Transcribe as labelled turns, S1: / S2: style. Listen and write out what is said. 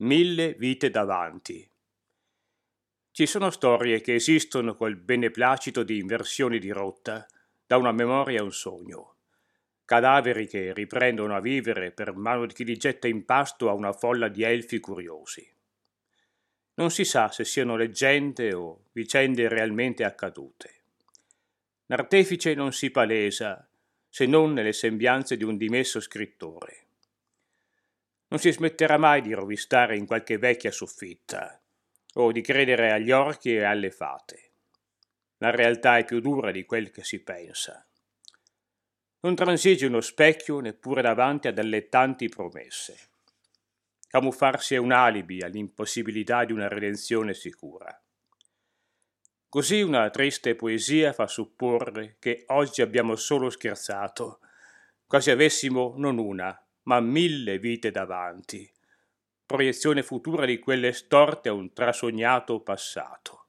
S1: Mille vite davanti. Ci sono storie che esistono col beneplacito di inversioni di rotta, da una memoria a un sogno. Cadaveri che riprendono a vivere per mano di chi li getta in pasto a una folla di elfi curiosi. Non si sa se siano leggende o vicende realmente accadute. L'artefice non si palesa, se non nelle sembianze di un dimesso scrittore non si smetterà mai di rovistare in qualche vecchia soffitta o di credere agli orchi e alle fate. La realtà è più dura di quel che si pensa. Non transige uno specchio neppure davanti ad allettanti promesse. Camuffarsi è un alibi all'impossibilità di una redenzione sicura. Così una triste poesia fa supporre che oggi abbiamo solo scherzato, quasi avessimo non una, ma mille vite davanti, proiezione futura di quelle storte a un trasognato passato.